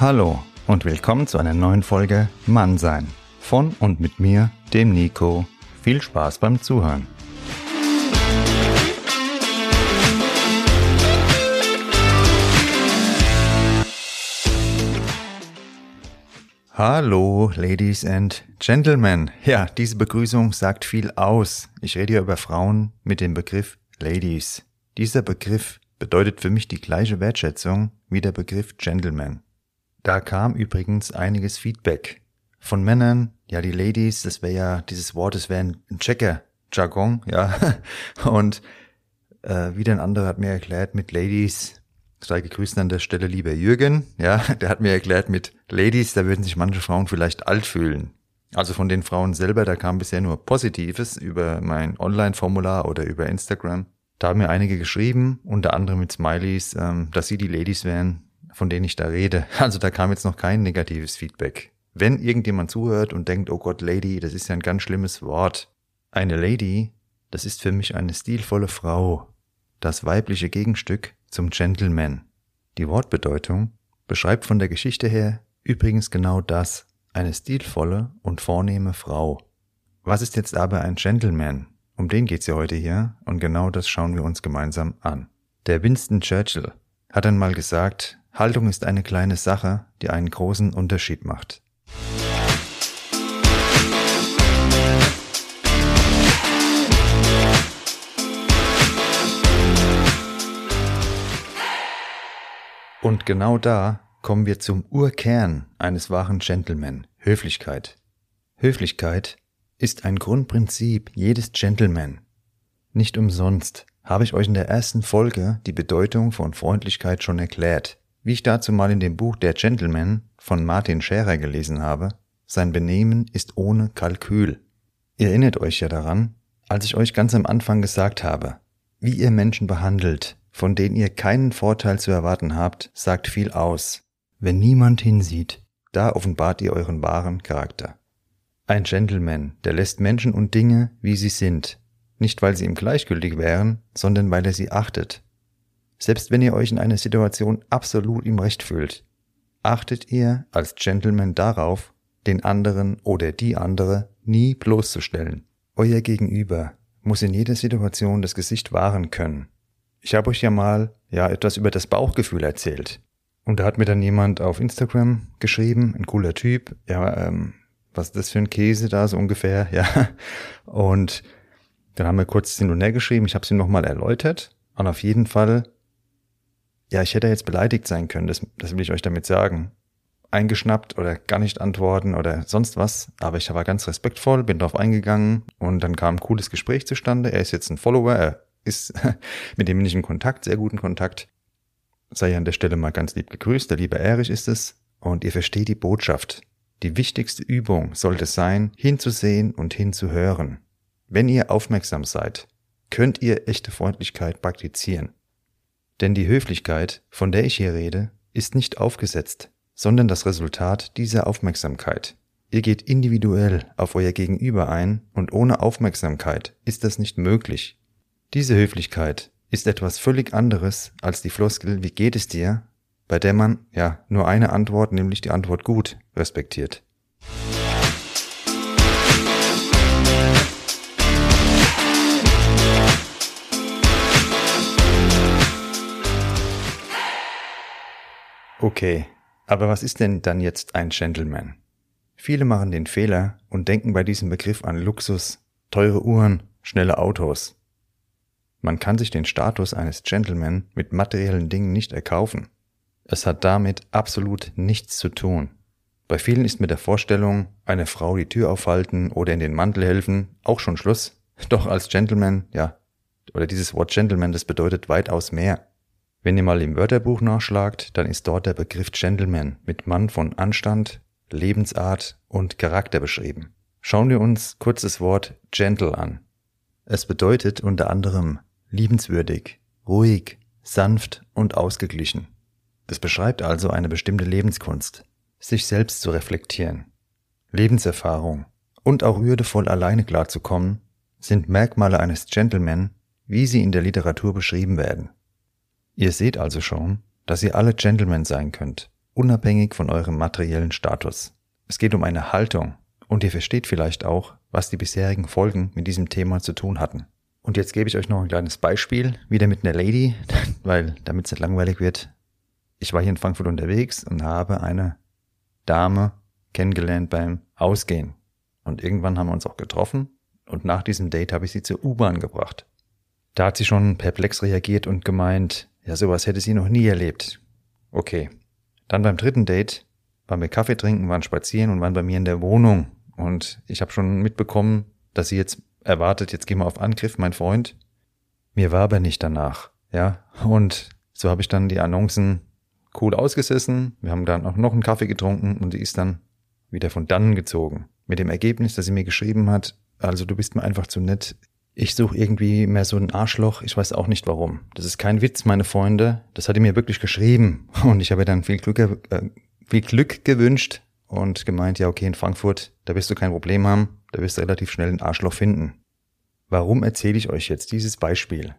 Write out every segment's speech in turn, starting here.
Hallo und willkommen zu einer neuen Folge Mannsein. Von und mit mir, dem Nico. Viel Spaß beim Zuhören. Hallo, Ladies and Gentlemen. Ja, diese Begrüßung sagt viel aus. Ich rede hier über Frauen mit dem Begriff Ladies. Dieser Begriff bedeutet für mich die gleiche Wertschätzung wie der Begriff Gentleman. Da kam übrigens einiges Feedback. Von Männern, ja, die Ladies, das wäre ja, dieses Wort, das wäre ein Checker, Jargon, ja. Und äh, wieder ein anderer hat mir erklärt, mit Ladies sei gegrüßt an der Stelle lieber Jürgen. Ja, der hat mir erklärt, mit Ladies, da würden sich manche Frauen vielleicht alt fühlen. Also von den Frauen selber, da kam bisher nur Positives über mein Online-Formular oder über Instagram. Da haben mir einige geschrieben, unter anderem mit Smileys, ähm, dass sie die Ladies wären, von denen ich da rede. Also da kam jetzt noch kein negatives Feedback. Wenn irgendjemand zuhört und denkt, oh Gott, Lady, das ist ja ein ganz schlimmes Wort. Eine Lady, das ist für mich eine stilvolle Frau, das weibliche Gegenstück zum Gentleman. Die Wortbedeutung beschreibt von der Geschichte her übrigens genau das, eine stilvolle und vornehme Frau. Was ist jetzt aber ein Gentleman? Um den geht's ja heute hier und genau das schauen wir uns gemeinsam an. Der Winston Churchill hat einmal gesagt, Haltung ist eine kleine Sache, die einen großen Unterschied macht. Und genau da kommen wir zum Urkern eines wahren Gentleman, Höflichkeit. Höflichkeit ist ein Grundprinzip jedes Gentleman. Nicht umsonst habe ich euch in der ersten Folge die Bedeutung von Freundlichkeit schon erklärt. Wie ich dazu mal in dem Buch Der Gentleman von Martin Scherer gelesen habe, sein Benehmen ist ohne Kalkül. Ihr erinnert euch ja daran, als ich euch ganz am Anfang gesagt habe, wie ihr Menschen behandelt, von denen ihr keinen Vorteil zu erwarten habt, sagt viel aus. Wenn niemand hinsieht, da offenbart ihr euren wahren Charakter. Ein Gentleman, der lässt Menschen und Dinge, wie sie sind, nicht weil sie ihm gleichgültig wären, sondern weil er sie achtet. Selbst wenn ihr euch in einer Situation absolut im Recht fühlt, achtet ihr als Gentleman darauf, den anderen oder die andere nie bloßzustellen. Euer Gegenüber muss in jeder Situation das Gesicht wahren können ich habe euch ja mal ja etwas über das Bauchgefühl erzählt. Und da hat mir dann jemand auf Instagram geschrieben, ein cooler Typ, ja, ähm, was ist das für ein Käse da so ungefähr, ja. Und dann haben wir kurz hin und her geschrieben, ich habe es ihm nochmal erläutert. Und auf jeden Fall, ja, ich hätte jetzt beleidigt sein können, das, das will ich euch damit sagen. Eingeschnappt oder gar nicht antworten oder sonst was. Aber ich war ganz respektvoll, bin darauf eingegangen und dann kam ein cooles Gespräch zustande. Er ist jetzt ein Follower, er ist, mit dem bin ich in Kontakt, sehr guten Kontakt. Sei an der Stelle mal ganz lieb gegrüßt, der liebe Erich ist es. Und ihr versteht die Botschaft. Die wichtigste Übung sollte sein, hinzusehen und hinzuhören. Wenn ihr aufmerksam seid, könnt ihr echte Freundlichkeit praktizieren. Denn die Höflichkeit, von der ich hier rede, ist nicht aufgesetzt, sondern das Resultat dieser Aufmerksamkeit. Ihr geht individuell auf euer Gegenüber ein und ohne Aufmerksamkeit ist das nicht möglich. Diese Höflichkeit ist etwas völlig anderes als die Floskel Wie geht es dir, bei der man ja nur eine Antwort, nämlich die Antwort gut, respektiert. Okay, aber was ist denn dann jetzt ein Gentleman? Viele machen den Fehler und denken bei diesem Begriff an Luxus, teure Uhren, schnelle Autos. Man kann sich den Status eines Gentleman mit materiellen Dingen nicht erkaufen. Es hat damit absolut nichts zu tun. Bei vielen ist mit der Vorstellung, eine Frau die Tür aufhalten oder in den Mantel helfen, auch schon Schluss. Doch als Gentleman, ja, oder dieses Wort Gentleman, das bedeutet weitaus mehr. Wenn ihr mal im Wörterbuch nachschlagt, dann ist dort der Begriff Gentleman mit Mann von Anstand, Lebensart und Charakter beschrieben. Schauen wir uns kurz das Wort gentle an. Es bedeutet unter anderem liebenswürdig, ruhig, sanft und ausgeglichen. Es beschreibt also eine bestimmte Lebenskunst, sich selbst zu reflektieren. Lebenserfahrung und auch würdevoll alleine klarzukommen sind Merkmale eines Gentleman, wie sie in der Literatur beschrieben werden. Ihr seht also schon, dass ihr alle Gentlemen sein könnt, unabhängig von eurem materiellen Status. Es geht um eine Haltung und ihr versteht vielleicht auch, was die bisherigen Folgen mit diesem Thema zu tun hatten. Und jetzt gebe ich euch noch ein kleines Beispiel, wieder mit einer Lady, weil damit es nicht langweilig wird. Ich war hier in Frankfurt unterwegs und habe eine Dame kennengelernt beim Ausgehen. Und irgendwann haben wir uns auch getroffen und nach diesem Date habe ich sie zur U-Bahn gebracht. Da hat sie schon perplex reagiert und gemeint, ja, sowas hätte sie noch nie erlebt. Okay. Dann beim dritten Date waren wir Kaffee trinken, waren spazieren und waren bei mir in der Wohnung. Und ich habe schon mitbekommen, dass sie jetzt erwartet, jetzt gehen wir auf Angriff, mein Freund. Mir war aber nicht danach, ja. Und so habe ich dann die Annoncen cool ausgesessen. Wir haben dann auch noch einen Kaffee getrunken und die ist dann wieder von dannen gezogen. Mit dem Ergebnis, dass sie mir geschrieben hat, also du bist mir einfach zu nett. Ich suche irgendwie mehr so ein Arschloch. Ich weiß auch nicht warum. Das ist kein Witz, meine Freunde. Das hat die mir wirklich geschrieben. Und ich habe dann viel Glück, äh, viel Glück gewünscht und gemeint, ja, okay, in Frankfurt, da wirst du kein Problem haben. Da wirst du relativ schnell ein Arschloch finden. Warum erzähle ich euch jetzt dieses Beispiel?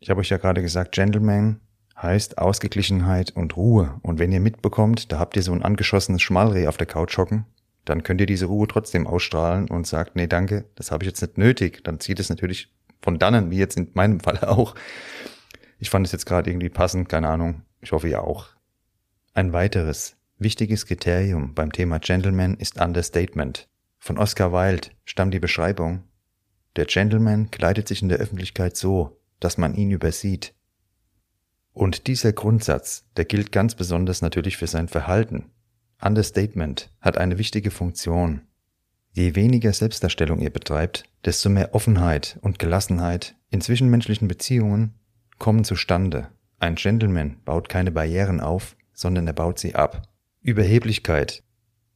Ich habe euch ja gerade gesagt, Gentleman heißt Ausgeglichenheit und Ruhe. Und wenn ihr mitbekommt, da habt ihr so ein angeschossenes Schmalreh auf der Couch hocken, dann könnt ihr diese Ruhe trotzdem ausstrahlen und sagt, nee, danke, das habe ich jetzt nicht nötig. Dann zieht es natürlich von dannen, wie jetzt in meinem Fall auch. Ich fand es jetzt gerade irgendwie passend, keine Ahnung. Ich hoffe ihr auch. Ein weiteres wichtiges Kriterium beim Thema Gentleman ist Understatement. Von Oscar Wilde stammt die Beschreibung, der Gentleman kleidet sich in der Öffentlichkeit so, dass man ihn übersieht. Und dieser Grundsatz, der gilt ganz besonders natürlich für sein Verhalten. Understatement hat eine wichtige Funktion. Je weniger Selbstdarstellung ihr betreibt, desto mehr Offenheit und Gelassenheit in zwischenmenschlichen Beziehungen kommen zustande. Ein Gentleman baut keine Barrieren auf, sondern er baut sie ab. Überheblichkeit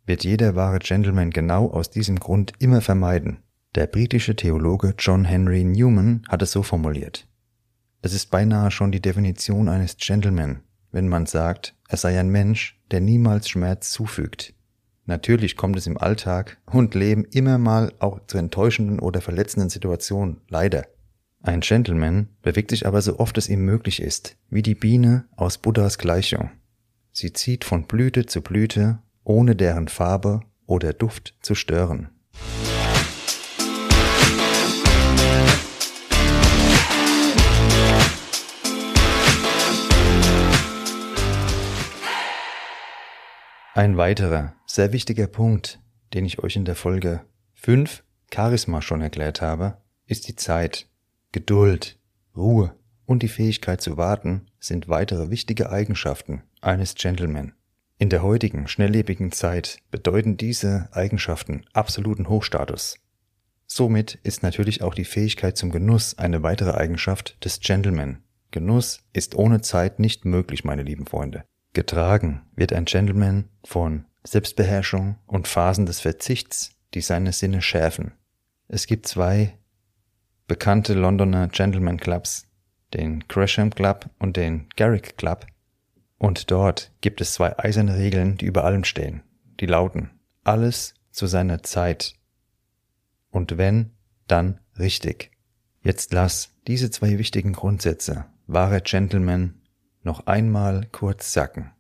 wird jeder wahre Gentleman genau aus diesem Grund immer vermeiden. Der britische Theologe John Henry Newman hat es so formuliert. Es ist beinahe schon die Definition eines Gentleman, wenn man sagt, er sei ein Mensch, der niemals Schmerz zufügt. Natürlich kommt es im Alltag und Leben immer mal auch zu enttäuschenden oder verletzenden Situationen, leider. Ein Gentleman bewegt sich aber so oft es ihm möglich ist, wie die Biene aus Buddhas Gleichung. Sie zieht von Blüte zu Blüte, ohne deren Farbe oder Duft zu stören. Ein weiterer, sehr wichtiger Punkt, den ich euch in der Folge 5 Charisma schon erklärt habe, ist die Zeit, Geduld, Ruhe und die Fähigkeit zu warten sind weitere wichtige Eigenschaften eines Gentleman. In der heutigen, schnelllebigen Zeit bedeuten diese Eigenschaften absoluten Hochstatus. Somit ist natürlich auch die Fähigkeit zum Genuss eine weitere Eigenschaft des Gentleman. Genuss ist ohne Zeit nicht möglich, meine lieben Freunde. Getragen wird ein Gentleman von Selbstbeherrschung und Phasen des Verzichts, die seine Sinne schärfen. Es gibt zwei bekannte Londoner Gentleman Clubs, den Gresham Club und den Garrick Club, und dort gibt es zwei eiserne Regeln, die über allem stehen. Die lauten, alles zu seiner Zeit. Und wenn, dann richtig. Jetzt lass diese zwei wichtigen Grundsätze, wahre Gentleman noch einmal kurz sacken.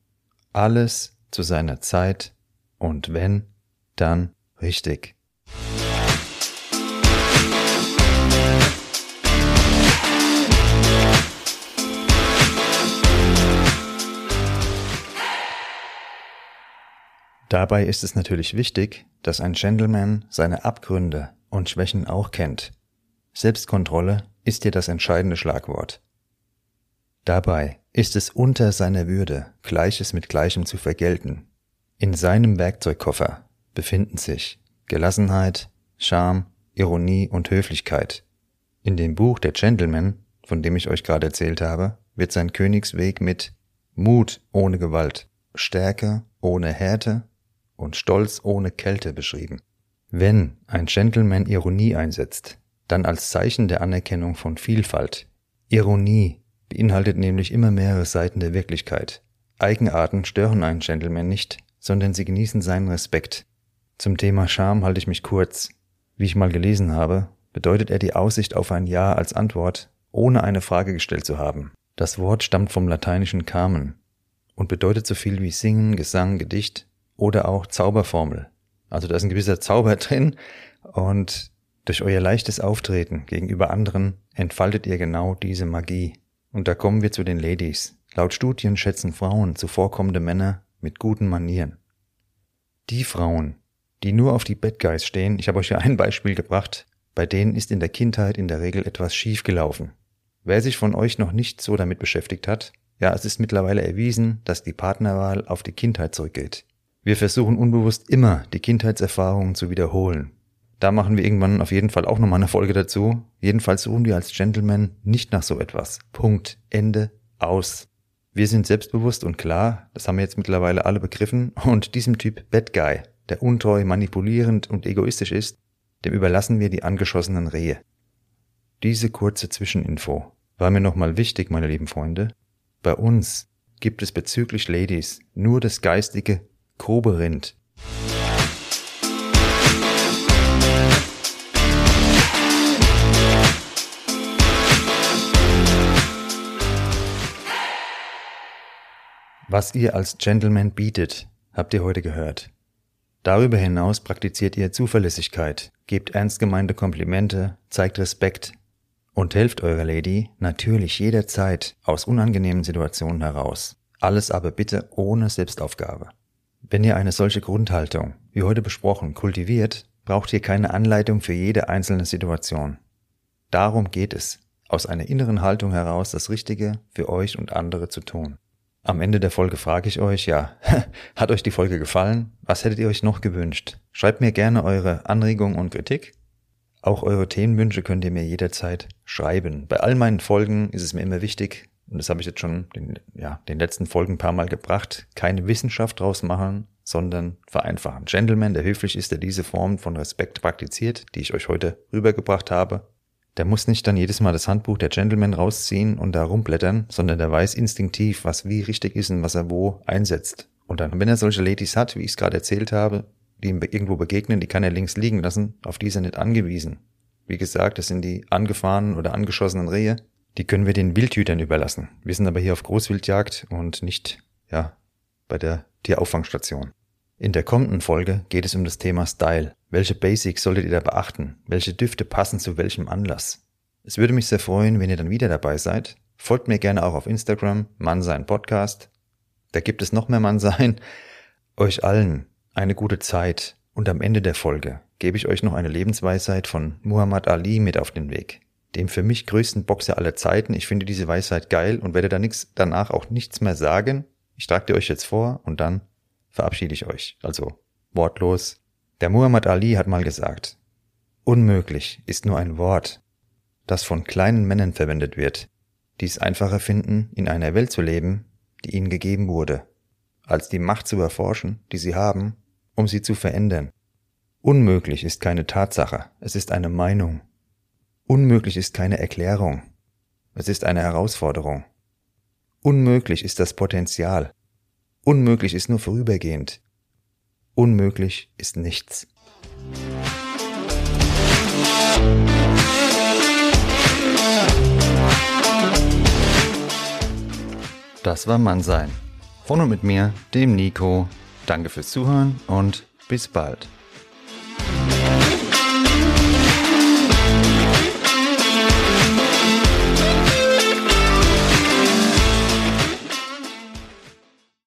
Alles zu seiner Zeit und wenn, dann richtig. Dabei ist es natürlich wichtig, dass ein Gentleman seine Abgründe und Schwächen auch kennt. Selbstkontrolle ist hier das entscheidende Schlagwort. Dabei ist es unter seiner Würde, Gleiches mit Gleichem zu vergelten. In seinem Werkzeugkoffer befinden sich Gelassenheit, Charme, Ironie und Höflichkeit. In dem Buch Der Gentleman, von dem ich euch gerade erzählt habe, wird sein Königsweg mit Mut ohne Gewalt, Stärke ohne Härte und Stolz ohne Kälte beschrieben. Wenn ein Gentleman Ironie einsetzt, dann als Zeichen der Anerkennung von Vielfalt. Ironie beinhaltet nämlich immer mehrere Seiten der Wirklichkeit. Eigenarten stören einen Gentleman nicht, sondern sie genießen seinen Respekt. Zum Thema Scham halte ich mich kurz. Wie ich mal gelesen habe, bedeutet er die Aussicht auf ein Ja als Antwort, ohne eine Frage gestellt zu haben. Das Wort stammt vom lateinischen Carmen und bedeutet so viel wie Singen, Gesang, Gedicht oder auch Zauberformel. Also da ist ein gewisser Zauber drin und durch euer leichtes Auftreten gegenüber anderen entfaltet ihr genau diese Magie. Und da kommen wir zu den Ladies. Laut Studien schätzen Frauen zuvorkommende Männer mit guten Manieren. Die Frauen, die nur auf die Bad Guys stehen, ich habe euch ja ein Beispiel gebracht, bei denen ist in der Kindheit in der Regel etwas schiefgelaufen. Wer sich von euch noch nicht so damit beschäftigt hat, ja, es ist mittlerweile erwiesen, dass die Partnerwahl auf die Kindheit zurückgeht. Wir versuchen unbewusst immer, die Kindheitserfahrungen zu wiederholen. Da machen wir irgendwann auf jeden Fall auch nochmal eine Folge dazu. Jedenfalls suchen wir als Gentlemen nicht nach so etwas. Punkt. Ende. Aus. Wir sind selbstbewusst und klar, das haben wir jetzt mittlerweile alle begriffen, und diesem Typ Bad Guy, der untreu, manipulierend und egoistisch ist, dem überlassen wir die angeschossenen Rehe. Diese kurze Zwischeninfo war mir nochmal wichtig, meine lieben Freunde. Bei uns gibt es bezüglich Ladies nur das geistige grobe Was ihr als Gentleman bietet, habt ihr heute gehört. Darüber hinaus praktiziert ihr Zuverlässigkeit, gebt ernst gemeinte Komplimente, zeigt Respekt und helft eurer Lady natürlich jederzeit aus unangenehmen Situationen heraus. Alles aber bitte ohne Selbstaufgabe. Wenn ihr eine solche Grundhaltung, wie heute besprochen, kultiviert, braucht ihr keine Anleitung für jede einzelne Situation. Darum geht es, aus einer inneren Haltung heraus das Richtige für euch und andere zu tun. Am Ende der Folge frage ich euch, ja, hat euch die Folge gefallen? Was hättet ihr euch noch gewünscht? Schreibt mir gerne eure Anregungen und Kritik. Auch eure Themenwünsche könnt ihr mir jederzeit schreiben. Bei all meinen Folgen ist es mir immer wichtig, und das habe ich jetzt schon den, ja, den letzten Folgen ein paar Mal gebracht, keine Wissenschaft draus machen, sondern vereinfachen. Gentleman, der höflich ist, der diese Form von Respekt praktiziert, die ich euch heute rübergebracht habe, der muss nicht dann jedes Mal das Handbuch der Gentleman rausziehen und da rumblättern, sondern der weiß instinktiv, was wie richtig ist und was er wo einsetzt. Und dann, wenn er solche Ladies hat, wie ich es gerade erzählt habe, die ihm irgendwo begegnen, die kann er links liegen lassen, auf die ist er nicht angewiesen. Wie gesagt, das sind die angefahrenen oder angeschossenen Rehe, die können wir den Wildhütern überlassen. Wir sind aber hier auf Großwildjagd und nicht, ja, bei der Tierauffangstation. In der kommenden Folge geht es um das Thema Style. Welche Basics solltet ihr da beachten? Welche Düfte passen zu welchem Anlass? Es würde mich sehr freuen, wenn ihr dann wieder dabei seid. Folgt mir gerne auch auf Instagram, Mannsein Podcast. Da gibt es noch mehr Mannsein. Euch allen eine gute Zeit und am Ende der Folge gebe ich euch noch eine Lebensweisheit von Muhammad Ali mit auf den Weg. Dem für mich größten Boxer aller Zeiten. Ich finde diese Weisheit geil und werde da nix, danach auch nichts mehr sagen. Ich trage dir euch jetzt vor und dann verabschiede ich euch, also wortlos. Der Muhammad Ali hat mal gesagt, unmöglich ist nur ein Wort, das von kleinen Männern verwendet wird, die es einfacher finden, in einer Welt zu leben, die ihnen gegeben wurde, als die Macht zu erforschen, die sie haben, um sie zu verändern. Unmöglich ist keine Tatsache, es ist eine Meinung. Unmöglich ist keine Erklärung, es ist eine Herausforderung. Unmöglich ist das Potenzial, Unmöglich ist nur vorübergehend. Unmöglich ist nichts. Das war Mannsein. Von und mit mir, dem Nico. Danke fürs Zuhören und bis bald.